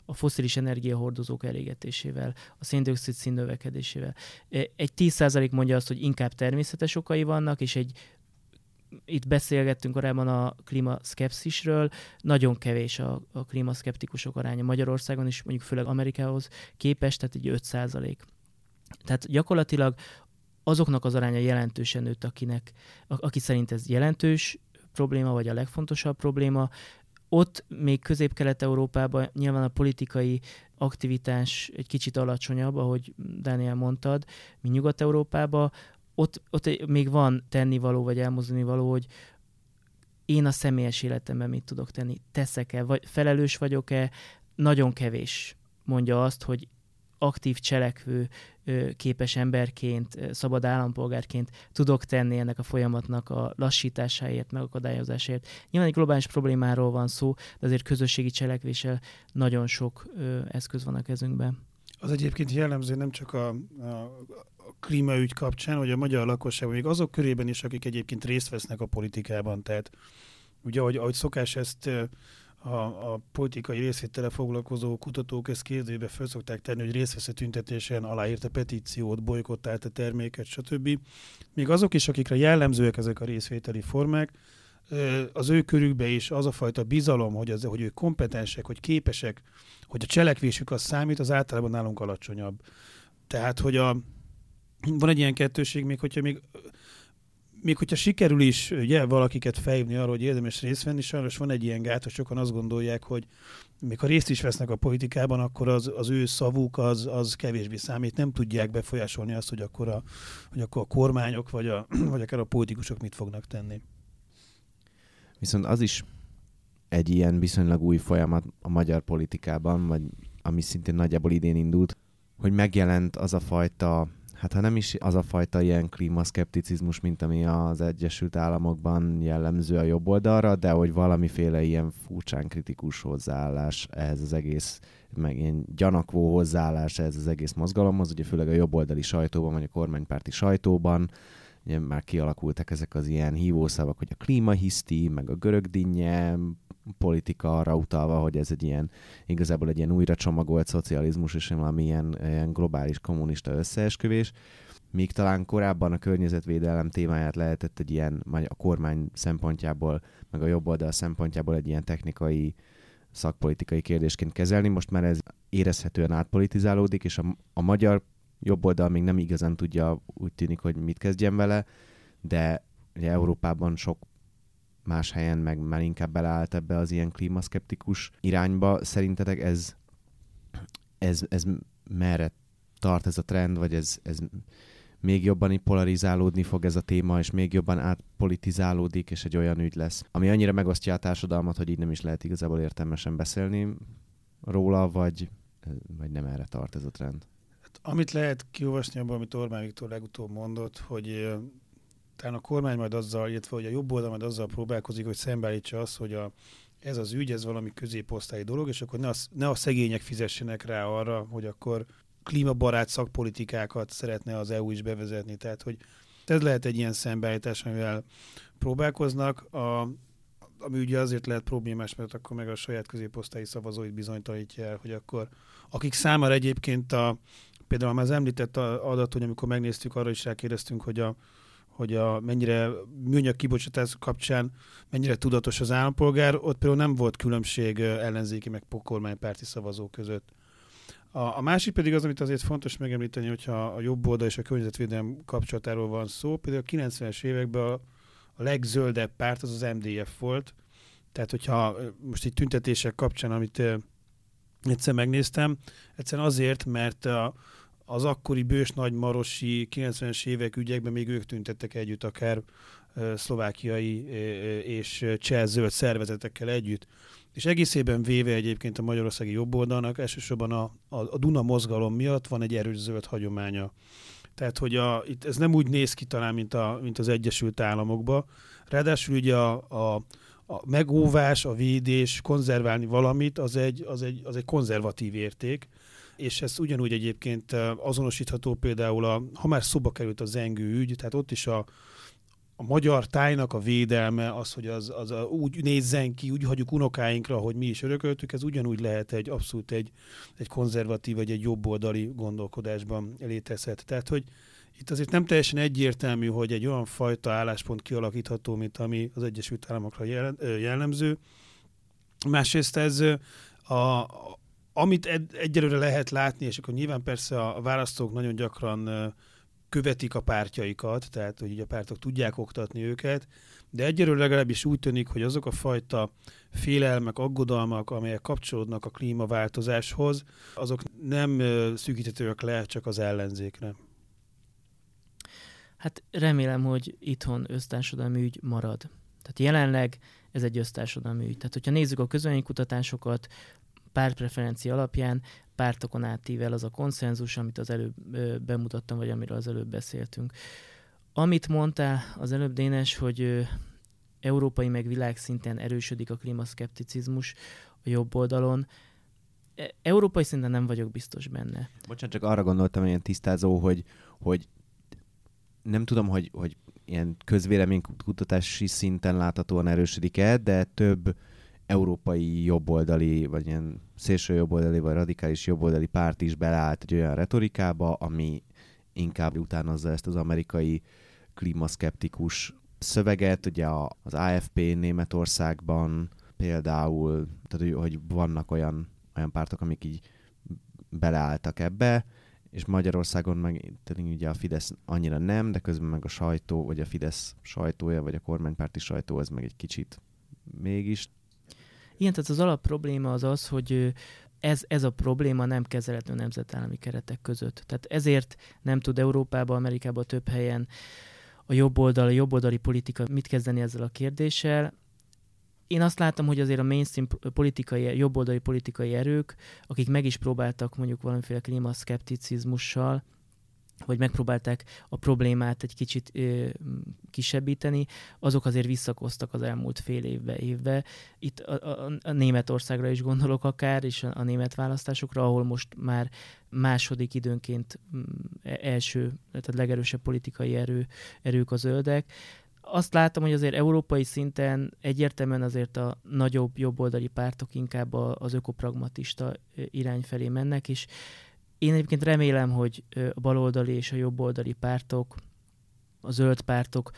a foszilis energiahordozók elégetésével, a széndiokszid szín növekedésével. E, egy 10 százalék mondja azt, hogy inkább természetes okai vannak, és egy itt beszélgettünk korábban a klímaszkepszisről, nagyon kevés a, a klímaszkeptikusok aránya Magyarországon is, mondjuk főleg Amerikához képest, tehát egy 5 százalék. Tehát gyakorlatilag azoknak az aránya jelentősen nőtt, akinek, aki szerint ez jelentős, probléma, vagy a legfontosabb probléma. Ott még közép-kelet-európában nyilván a politikai aktivitás egy kicsit alacsonyabb, ahogy Daniel mondtad, mint Nyugat-Európában. Ott, ott még van tennivaló, vagy elmozdulni való, hogy én a személyes életemben mit tudok tenni, teszek-e, vagy felelős vagyok-e, nagyon kevés mondja azt, hogy aktív cselekvő képes emberként, szabad állampolgárként tudok tenni ennek a folyamatnak a lassításáért, megakadályozásáért. Nyilván egy globális problémáról van szó, de azért közösségi cselekvéssel nagyon sok eszköz van a kezünkben. Az egyébként jellemző nem csak a, a, klímaügy kapcsán, hogy a magyar lakosság, még azok körében is, akik egyébként részt vesznek a politikában. Tehát ugye, ahogy, ahogy szokás ezt a, a politikai részvétele foglalkozó kutatók ezt kérdőbe fel szokták tenni, hogy részt tüntetésen, aláírta petíciót, bolykottált terméket, stb. Még azok is, akikre jellemzőek ezek a részvételi formák, az ő körükbe is az a fajta bizalom, hogy, az, hogy ők kompetensek, hogy képesek, hogy a cselekvésük az számít, az általában nálunk alacsonyabb. Tehát, hogy a, van egy ilyen kettőség, még hogyha még még hogyha sikerül is ugye, valakiket fejlni arra, hogy érdemes részt venni, sajnos van egy ilyen gát, hogy sokan azt gondolják, hogy még ha részt is vesznek a politikában, akkor az, az ő szavuk az, az kevésbé számít, nem tudják befolyásolni azt, hogy akkor a, hogy akkor a kormányok vagy, a, vagy akár a politikusok mit fognak tenni. Viszont az is egy ilyen viszonylag új folyamat a magyar politikában, vagy ami szintén nagyjából idén indult, hogy megjelent az a fajta hát ha nem is az a fajta ilyen klímaszkepticizmus, mint ami az Egyesült Államokban jellemző a jobb oldalra, de hogy valamiféle ilyen furcsán kritikus hozzáállás ehhez az egész, meg ilyen gyanakvó hozzáállás ehhez az egész mozgalomhoz, ugye főleg a jobboldali sajtóban, vagy a kormánypárti sajtóban, ugye már kialakultak ezek az ilyen hívószavak, hogy a klímahiszti, meg a görög dinnye, politika arra utalva, hogy ez egy ilyen, igazából egy ilyen újra csomagolt szocializmus, és valami ilyen, ilyen globális kommunista összeesküvés, míg talán korábban a környezetvédelem témáját lehetett egy ilyen, a kormány szempontjából, meg a jobb oldal szempontjából egy ilyen technikai, szakpolitikai kérdésként kezelni. Most már ez érezhetően átpolitizálódik, és a, a magyar jobb oldal még nem igazán tudja, úgy tűnik, hogy mit kezdjen vele, de ugye Európában sok más helyen meg már inkább beleállt ebbe az ilyen klímaszkeptikus irányba. Szerintetek ez, ez, ez merre tart ez a trend, vagy ez, ez még jobban polarizálódni fog ez a téma, és még jobban átpolitizálódik, és egy olyan ügy lesz, ami annyira megosztja a társadalmat, hogy így nem is lehet igazából értelmesen beszélni róla, vagy, vagy nem erre tart ez a trend? Hát, amit lehet kiolvasni abban, amit Orbán Viktor legutóbb mondott, hogy talán a kormány majd azzal, illetve hogy a jobb oldal majd azzal próbálkozik, hogy szembeállítsa azt, hogy a, ez az ügy, ez valami középosztályi dolog, és akkor ne a, ne a szegények fizessenek rá arra, hogy akkor klímabarát szakpolitikákat szeretne az EU is bevezetni. Tehát, hogy ez lehet egy ilyen szembeállítás, amivel próbálkoznak. A, ami ugye azért lehet problémás, mert akkor meg a saját középosztályi szavazóit bizonytalanítja el, hogy akkor akik számára egyébként a, például már az említett adat, hogy amikor megnéztük, arra is rákérdeztünk, hogy a, hogy a, mennyire műanyag kibocsátás kapcsán mennyire tudatos az állampolgár, ott például nem volt különbség ellenzéki meg kormánypárti szavazók között. A, a másik pedig az, amit azért fontos megemlíteni, hogyha a jobb oldal és a környezetvédelem kapcsolatáról van szó, például a 90-es években a, a legzöldebb párt az az MDF volt, tehát hogyha most itt tüntetések kapcsán, amit egyszer megnéztem, egyszerűen azért, mert a, az akkori bős nagymarosi 90-es évek ügyekben még ők tüntettek együtt, akár szlovákiai és cseh zöld szervezetekkel együtt. És egészében véve egyébként a magyarországi jobboldalnak elsősorban a, a, a Duna mozgalom miatt van egy erős zöld hagyománya. Tehát, hogy a, itt ez nem úgy néz ki talán, mint, a, mint az Egyesült Államokban. Ráadásul ugye a, a, a megóvás, a védés, konzerválni valamit, az egy, az egy, az egy konzervatív érték és ez ugyanúgy egyébként azonosítható például, a, ha már szóba került a zengő ügy, tehát ott is a, a magyar tájnak a védelme, az, hogy az, az a, úgy nézzen ki, úgy hagyjuk unokáinkra, hogy mi is örököltük, ez ugyanúgy lehet egy abszolút egy, egy konzervatív vagy egy jobboldali gondolkodásban létezhet. Tehát, hogy itt azért nem teljesen egyértelmű, hogy egy olyan fajta álláspont kialakítható, mint ami az Egyesült Államokra jellemző. Másrészt ez a, amit ed- egyelőre lehet látni, és akkor nyilván persze a választók nagyon gyakran követik a pártjaikat, tehát hogy így a pártok tudják oktatni őket, de egyelőre legalábbis úgy tűnik, hogy azok a fajta félelmek, aggodalmak, amelyek kapcsolódnak a klímaváltozáshoz, azok nem szűkíthetőek le csak az ellenzékre. Hát remélem, hogy itthon össztársadalmi ügy marad. Tehát jelenleg ez egy össztársadalmi ügy. Tehát, hogyha nézzük a közönkutatásokat, pártpreferencia alapján pártokon átível az a konszenzus, amit az előbb bemutattam, vagy amiről az előbb beszéltünk. Amit mondtál az előbb, Dénes, hogy európai meg világszinten erősödik a klímaszkepticizmus a jobb oldalon, e, Európai szinten nem vagyok biztos benne. Bocsánat, csak arra gondoltam, ilyen tisztázó, hogy, hogy nem tudom, hogy, hogy ilyen közvéleménykutatási szinten láthatóan erősödik-e, de több európai jobboldali, vagy ilyen szélső jobboldali, vagy radikális jobboldali párt is beleállt egy olyan retorikába, ami inkább utánozza ezt az amerikai klímaszkeptikus szöveget, ugye az AFP Németországban például, tehát hogy vannak olyan, olyan pártok, amik így beleálltak ebbe, és Magyarországon meg tehát ugye a Fidesz annyira nem, de közben meg a sajtó, vagy a Fidesz sajtója, vagy a kormánypárti sajtó, az meg egy kicsit mégis. Igen, tehát az alap probléma az az, hogy ez, ez a probléma nem kezelhető nemzetállami keretek között. Tehát ezért nem tud Európában, Amerikában több helyen a jobb oldal, a jobboldali politika mit kezdeni ezzel a kérdéssel. Én azt látom, hogy azért a mainstream politikai, jobboldali politikai erők, akik meg is próbáltak mondjuk valamiféle klímaszkepticizmussal vagy megpróbálták a problémát egy kicsit ö, kisebbíteni, azok azért visszakoztak az elmúlt fél évbe, évbe. Itt a, a, a Németországra is gondolok akár, és a, a német választásokra, ahol most már második időnként e, első, tehát legerősebb politikai erő, erők a zöldek. Azt látom, hogy azért európai szinten egyértelműen azért a nagyobb jobboldali pártok inkább az ökopragmatista irány felé mennek, és én egyébként remélem, hogy a baloldali és a jobboldali pártok, a zöld pártok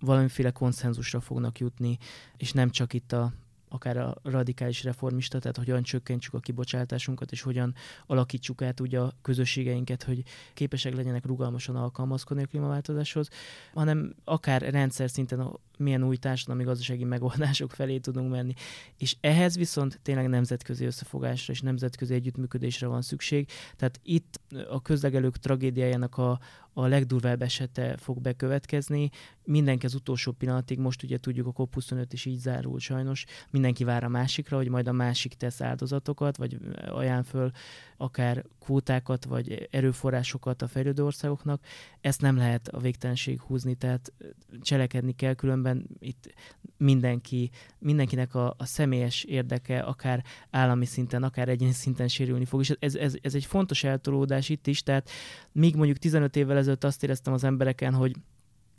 valamiféle konszenzusra fognak jutni, és nem csak itt a akár a radikális reformista, tehát hogyan csökkentsük a kibocsátásunkat, és hogyan alakítsuk át ugye a közösségeinket, hogy képesek legyenek rugalmasan alkalmazkodni a klímaváltozáshoz, hanem akár rendszer szinten milyen új társadalmi gazdasági megoldások felé tudunk menni. És ehhez viszont tényleg nemzetközi összefogásra és nemzetközi együttműködésre van szükség. Tehát itt a közlegelők tragédiájának a, a legdurvább esete fog bekövetkezni. Mindenki az utolsó pillanatig, most ugye tudjuk, a COP25 is így zárul sajnos, mindenki vár a másikra, hogy majd a másik tesz áldozatokat, vagy ajánl föl akár kvótákat, vagy erőforrásokat a fejlődő országoknak. Ezt nem lehet a végtelenség húzni, tehát cselekedni kell, különben itt mindenki, mindenkinek a, a személyes érdeke, akár állami szinten, akár egyéni szinten sérülni fog. És ez, ez, ez egy fontos eltolódás itt is, tehát míg mondjuk 15 évvel ezelőtt azt éreztem az embereken, hogy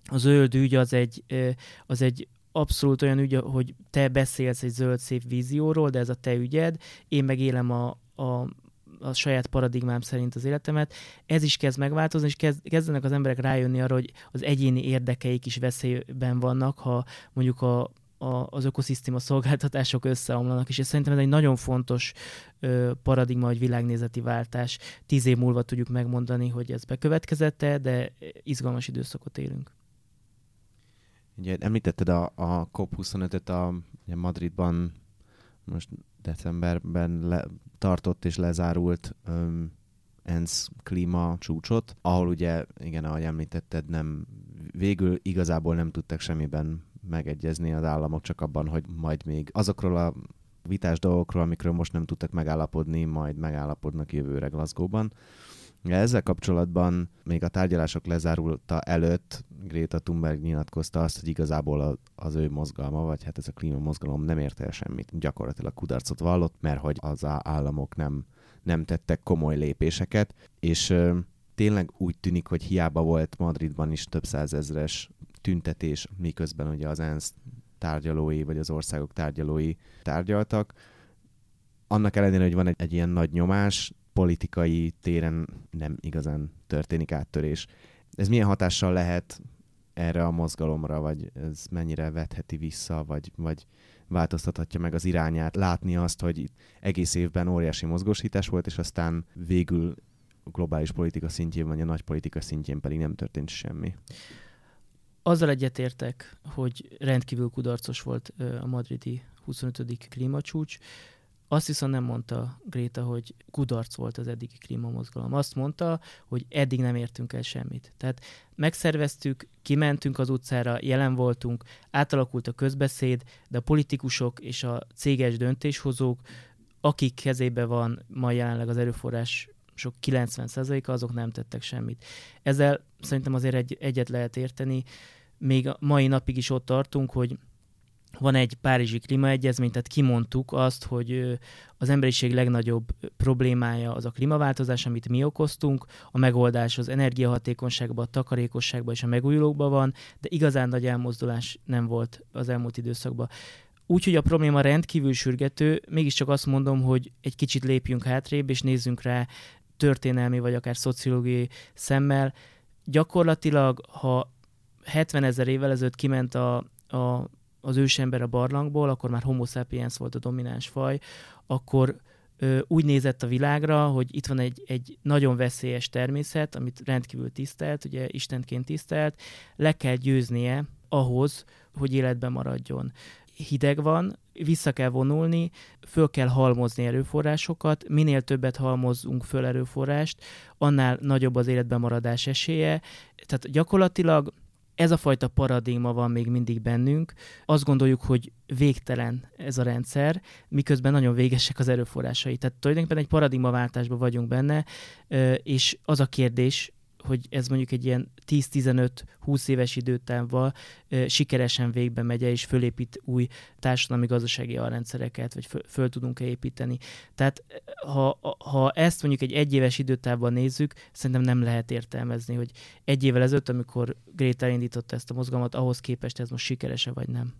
a zöld ügy az egy, az egy abszolút olyan ügy, hogy te beszélsz egy zöld szép vízióról, de ez a te ügyed, én meg élem a, a, a saját paradigmám szerint az életemet. Ez is kezd megváltozni, és kezd, kezdenek az emberek rájönni arra, hogy az egyéni érdekeik is veszélyben vannak, ha mondjuk a, a, az ökoszisztéma szolgáltatások összeomlanak, és ez szerintem ez egy nagyon fontos ö, paradigma, hogy világnézeti váltás. Tíz év múlva tudjuk megmondani, hogy ez bekövetkezette, de izgalmas időszakot élünk. Ugye említetted a, a COP25-öt a ugye Madridban most decemberben le, tartott és lezárult um, ENSZ klíma csúcsot, ahol ugye, igen, ahogy említetted, nem, végül igazából nem tudtak semmiben megegyezni az államok, csak abban, hogy majd még azokról a vitás dolgokról, amikről most nem tudtak megállapodni, majd megállapodnak jövőre Glasgow-ban. Ezzel kapcsolatban még a tárgyalások lezárulta előtt Greta Thunberg nyilatkozta azt, hogy igazából az ő mozgalma, vagy hát ez a klímamozgalom nem érte el semmit. Gyakorlatilag kudarcot vallott, mert hogy az államok nem, nem tettek komoly lépéseket, és tényleg úgy tűnik, hogy hiába volt Madridban is több százezres tüntetés, miközben ugye az ENSZ tárgyalói, vagy az országok tárgyalói tárgyaltak. Annak ellenére, hogy van egy, egy ilyen nagy nyomás, politikai téren nem igazán történik áttörés. Ez milyen hatással lehet erre a mozgalomra, vagy ez mennyire vetheti vissza, vagy, vagy változtathatja meg az irányát, látni azt, hogy egész évben óriási mozgósítás volt, és aztán végül globális politika szintjén, vagy a nagy politika szintjén pedig nem történt semmi. Azzal egyetértek, hogy rendkívül kudarcos volt a madridi 25. klímacsúcs. Azt viszont nem mondta Gréta, hogy kudarc volt az eddigi klímamozgalom. Azt mondta, hogy eddig nem értünk el semmit. Tehát megszerveztük, kimentünk az utcára, jelen voltunk, átalakult a közbeszéd, de a politikusok és a céges döntéshozók, akik kezébe van ma jelenleg az erőforrás sok 90%-a, azok nem tettek semmit. Ezzel szerintem azért egy, egyet lehet érteni. Még a mai napig is ott tartunk, hogy van egy Párizsi klímaegyezmény, tehát kimondtuk azt, hogy az emberiség legnagyobb problémája az a klímaváltozás, amit mi okoztunk, a megoldás az energiahatékonyságban, a takarékosságban és a megújulókban van, de igazán nagy elmozdulás nem volt az elmúlt időszakban. Úgyhogy a probléma rendkívül sürgető, mégiscsak azt mondom, hogy egy kicsit lépjünk hátrébb, és nézzünk rá történelmi vagy akár szociológiai szemmel. Gyakorlatilag, ha 70 ezer évvel ezelőtt kiment a, a az ősember a barlangból, akkor már homo sapiens volt a domináns faj, akkor ö, úgy nézett a világra, hogy itt van egy, egy nagyon veszélyes természet, amit rendkívül tisztelt, ugye Istenként tisztelt, le kell győznie ahhoz, hogy életben maradjon. Hideg van, vissza kell vonulni, föl kell halmozni erőforrásokat, minél többet halmozzunk föl erőforrást, annál nagyobb az életben maradás esélye. Tehát gyakorlatilag ez a fajta paradigma van még mindig bennünk. Azt gondoljuk, hogy végtelen ez a rendszer, miközben nagyon végesek az erőforrásai. Tehát tulajdonképpen egy paradigmaváltásban vagyunk benne, és az a kérdés, hogy ez mondjuk egy ilyen 10-15-20 éves időtávval sikeresen végbe megy és fölépít új társadalmi gazdasági alrendszereket, vagy föl, föl tudunk-e építeni. Tehát ha, ha ezt mondjuk egy egyéves időtávban nézzük, szerintem nem lehet értelmezni, hogy egy évvel ezelőtt, amikor Greta indította ezt a mozgalmat, ahhoz képest ez most sikerese vagy nem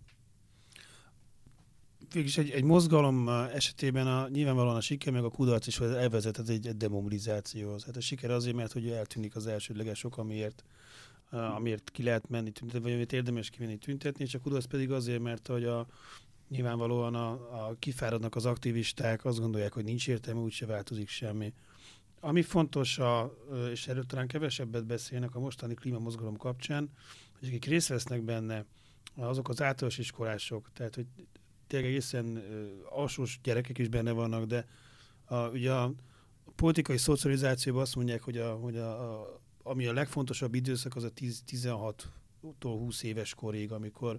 végülis egy, egy mozgalom esetében a, nyilvánvalóan a siker meg a kudarc is elvezethet egy, egy demobilizációhoz. Hát a siker azért, mert hogy eltűnik az elsődleges ok, amiért, amiért ki lehet menni tüntetni, vagy amit érdemes kimenni tüntetni, és a kudarc pedig azért, mert hogy a, nyilvánvalóan a, a kifáradnak az aktivisták, azt gondolják, hogy nincs értelme, úgyse változik semmi. Ami fontos, a, és erről talán kevesebbet beszélnek a mostani klímamozgalom kapcsán, hogy akik részt vesznek benne, azok az általános iskolások, tehát hogy tényleg egészen alsós gyerekek is benne vannak, de a, ugye a, politikai szocializációban azt mondják, hogy, a, hogy a, a, ami a legfontosabb időszak az a 16-tól 20 éves korig, amikor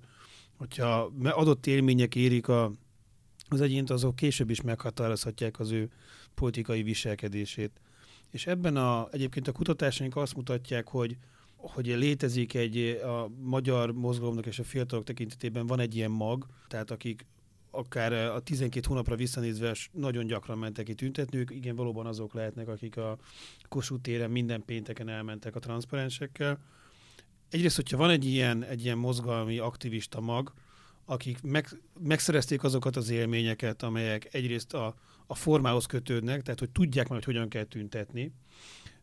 hogyha adott élmények érik a, az egyént, azok később is meghatározhatják az ő politikai viselkedését. És ebben a, egyébként a kutatásaink azt mutatják, hogy hogy létezik egy, a magyar mozgalomnak és a fiatalok tekintetében van egy ilyen mag, tehát akik akár a 12 hónapra visszanézve nagyon gyakran mentek ki tüntetni, ők igen, valóban azok lehetnek, akik a Kossuth téren minden pénteken elmentek a transzparensekkel. Egyrészt, hogyha van egy ilyen, egy ilyen mozgalmi aktivista mag, akik meg, megszerezték azokat az élményeket, amelyek egyrészt a, a formához kötődnek, tehát hogy tudják majd, hogy hogyan kell tüntetni.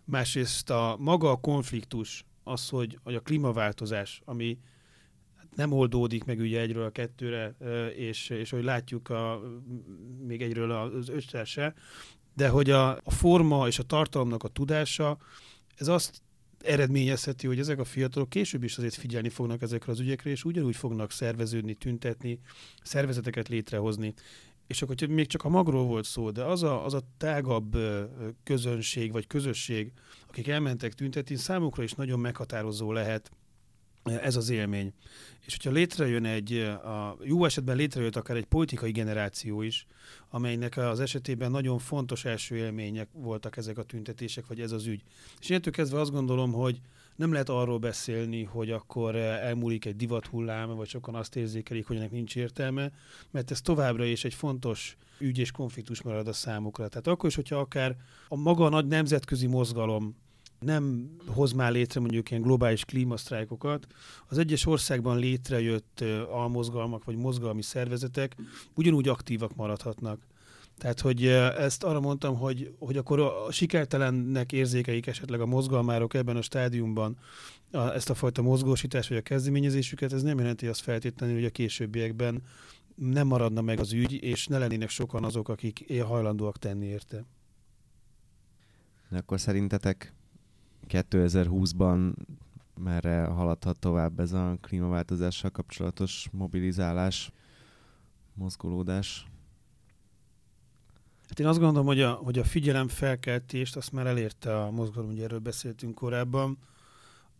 Másrészt a maga a konfliktus, az, hogy, hogy a klímaváltozás, ami nem oldódik meg ugye egyről a kettőre, és, és hogy látjuk a, még egyről az se, de hogy a, a forma és a tartalomnak a tudása, ez azt eredményezheti, hogy ezek a fiatalok később is azért figyelni fognak ezekre az ügyekre, és ugyanúgy fognak szerveződni, tüntetni, szervezeteket létrehozni. És akkor még csak a magról volt szó, de az a, az a tágabb közönség vagy közösség, akik elmentek tüntetni, számukra is nagyon meghatározó lehet ez az élmény. És hogyha létrejön egy, a jó esetben létrejött akár egy politikai generáció is, amelynek az esetében nagyon fontos első élmények voltak ezek a tüntetések, vagy ez az ügy. És innentől kezdve azt gondolom, hogy nem lehet arról beszélni, hogy akkor elmúlik egy divathullám, vagy sokan azt érzékelik, hogy ennek nincs értelme, mert ez továbbra is egy fontos ügy és konfliktus marad a számukra. Tehát akkor is, hogyha akár a maga nagy nemzetközi mozgalom nem hoz már létre mondjuk ilyen globális klímasztrájkokat, az egyes országban létrejött almozgalmak vagy mozgalmi szervezetek ugyanúgy aktívak maradhatnak. Tehát, hogy ezt arra mondtam, hogy, hogy akkor a sikertelennek érzékeik esetleg a mozgalmárok ebben a stádiumban a, ezt a fajta mozgósítást vagy a kezdeményezésüket, ez nem jelenti azt feltétlenül, hogy a későbbiekben nem maradna meg az ügy, és ne lennének sokan azok, akik hajlandóak tenni érte. De akkor szerintetek 2020-ban merre haladhat tovább ez a klímaváltozással kapcsolatos mobilizálás, mozgolódás? Hát én azt gondolom, hogy a, hogy a figyelemfelkeltést azt már elérte a mozgalom, ugye erről beszéltünk korábban.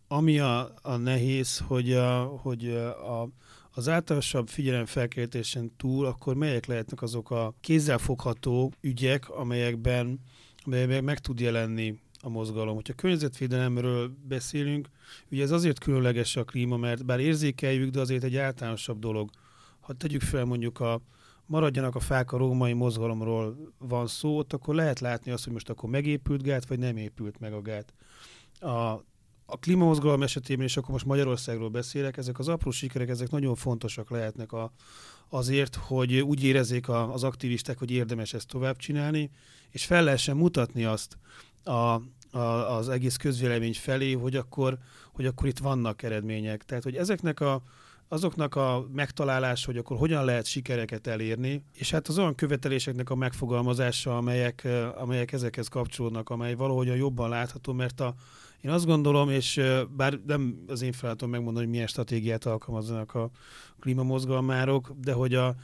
Ami a, a nehéz, hogy, a, hogy a, az általánosabb figyelemfelkeltésen túl, akkor melyek lehetnek azok a kézzelfogható ügyek, amelyekben, amelyekben meg tud jelenni a mozgalom. Hogyha környezetvédelemről beszélünk, ugye ez azért különleges a klíma, mert bár érzékeljük, de azért egy általánosabb dolog. Ha tegyük fel mondjuk a maradjanak a fák a római mozgalomról van szó, ott akkor lehet látni azt, hogy most akkor megépült gát, vagy nem épült meg a gát. A, a klímamozgalom esetében, és akkor most Magyarországról beszélek, ezek az apró sikerek, ezek nagyon fontosak lehetnek a, azért, hogy úgy érezzék a, az aktivisták, hogy érdemes ezt tovább csinálni, és fel lehessen mutatni azt, a, a, az egész közvélemény felé, hogy akkor, hogy akkor itt vannak eredmények. Tehát, hogy ezeknek a, azoknak a megtalálás, hogy akkor hogyan lehet sikereket elérni, és hát az olyan követeléseknek a megfogalmazása, amelyek, amelyek ezekhez kapcsolódnak, amely valahogyan jobban látható, mert a, én azt gondolom, és bár nem az én feladatom megmondani, hogy milyen stratégiát alkalmaznak a klímamozgalmárok, de hogy a,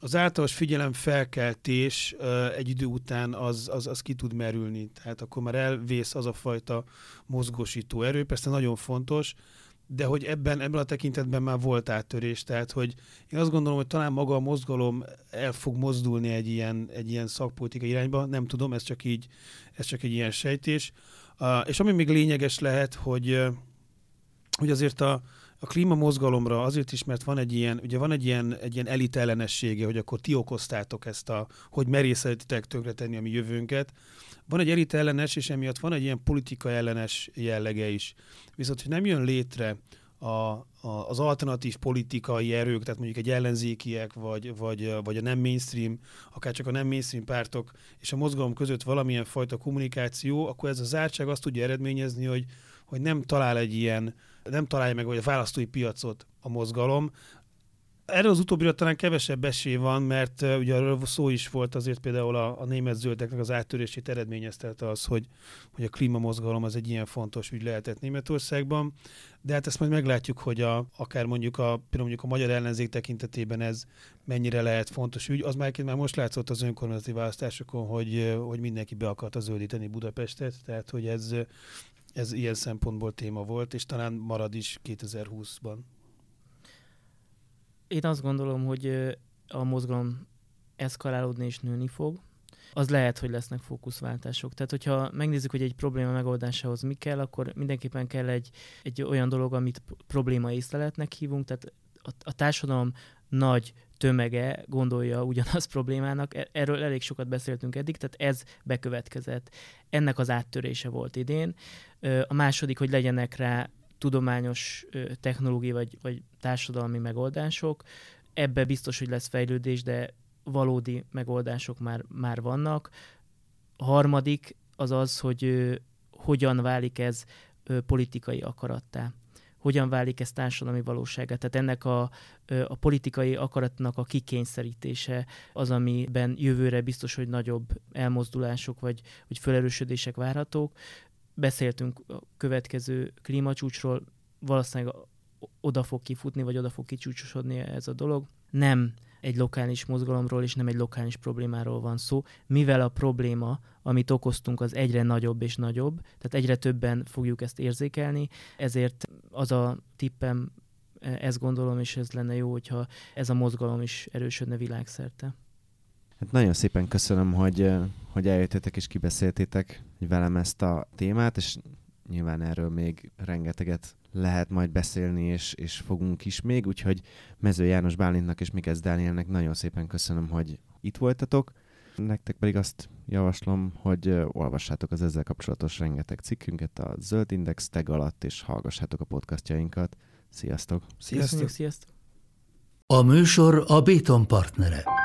az általános figyelem felkeltés egy idő után az, az, az ki tud merülni. Tehát akkor már elvész az a fajta mozgósító erő. Persze nagyon fontos, de hogy ebben, ebben a tekintetben már volt áttörés, tehát hogy én azt gondolom, hogy talán maga a mozgalom el fog mozdulni egy ilyen, egy ilyen szakpolitika irányba, nem tudom, ez csak így, ez csak egy ilyen sejtés. Uh, és ami még lényeges lehet, hogy, hogy azért a, a klímamozgalomra azért is, mert van egy ilyen, ugye van egy ilyen, egy ilyen elit hogy akkor ti okoztátok ezt a, hogy merészetitek tönkretenni a mi jövőnket. Van egy elit ellenes, és emiatt van egy ilyen politika ellenes jellege is. Viszont, hogy nem jön létre a, a, az alternatív politikai erők, tehát mondjuk egy ellenzékiek, vagy, vagy, vagy a nem mainstream, akár csak a nem mainstream pártok és a mozgalom között valamilyen fajta kommunikáció, akkor ez a zártság azt tudja eredményezni, hogy, hogy nem talál egy ilyen, nem találja meg vagy a választói piacot a mozgalom. Erről az utóbbira talán kevesebb esély van, mert uh, ugye arról szó is volt azért például a, a német zöldeknek az áttörését eredményezte az, hogy, hogy a klímamozgalom az egy ilyen fontos ügy lehetett Németországban. De hát ezt majd meglátjuk, hogy a, akár mondjuk a, például mondjuk a magyar ellenzék tekintetében ez mennyire lehet fontos ügy. Az már már most látszott az önkormányzati választásokon, hogy, hogy mindenki be akarta zöldíteni Budapestet, tehát hogy ez, ez ilyen szempontból téma volt, és talán marad is 2020-ban. Én azt gondolom, hogy a mozgalom eszkalálódni és nőni fog. Az lehet, hogy lesznek fókuszváltások. Tehát, hogyha megnézzük, hogy egy probléma megoldásához mi kell, akkor mindenképpen kell egy, egy olyan dolog, amit probléma észleletnek hívunk, tehát a, a társadalom nagy tömege gondolja ugyanaz problémának. E, erről elég sokat beszéltünk eddig, tehát ez bekövetkezett. Ennek az áttörése volt idén. A második, hogy legyenek rá tudományos, technológiai vagy, vagy társadalmi megoldások. Ebbe biztos, hogy lesz fejlődés, de valódi megoldások már, már vannak. A harmadik az az, hogy hogyan válik ez politikai akarattá hogyan válik ez társadalmi valóságát. Tehát ennek a, a politikai akaratnak a kikényszerítése az, amiben jövőre biztos, hogy nagyobb elmozdulások vagy, vagy felerősödések várhatók. Beszéltünk a következő klímacsúcsról, valószínűleg oda fog kifutni, vagy oda fog kicsúcsosodni ez a dolog. Nem egy lokális mozgalomról és nem egy lokális problémáról van szó, mivel a probléma, amit okoztunk, az egyre nagyobb és nagyobb, tehát egyre többen fogjuk ezt érzékelni, ezért az a tippem, ezt gondolom, és ez lenne jó, hogyha ez a mozgalom is erősödne világszerte. Hát nagyon szépen köszönöm, hogy, hogy eljöttetek és kibeszéltétek velem ezt a témát, és nyilván erről még rengeteget lehet majd beszélni, és, és fogunk is még, úgyhogy Mező János Bálintnak és Mikesz Dánielnek nagyon szépen köszönöm, hogy itt voltatok. Nektek pedig azt javaslom, hogy olvassátok az ezzel kapcsolatos rengeteg cikkünket a Zöld Index tag alatt, és hallgassátok a podcastjainkat. Sziasztok! Sziasztok! Sziasztok! A műsor a Béton partnere.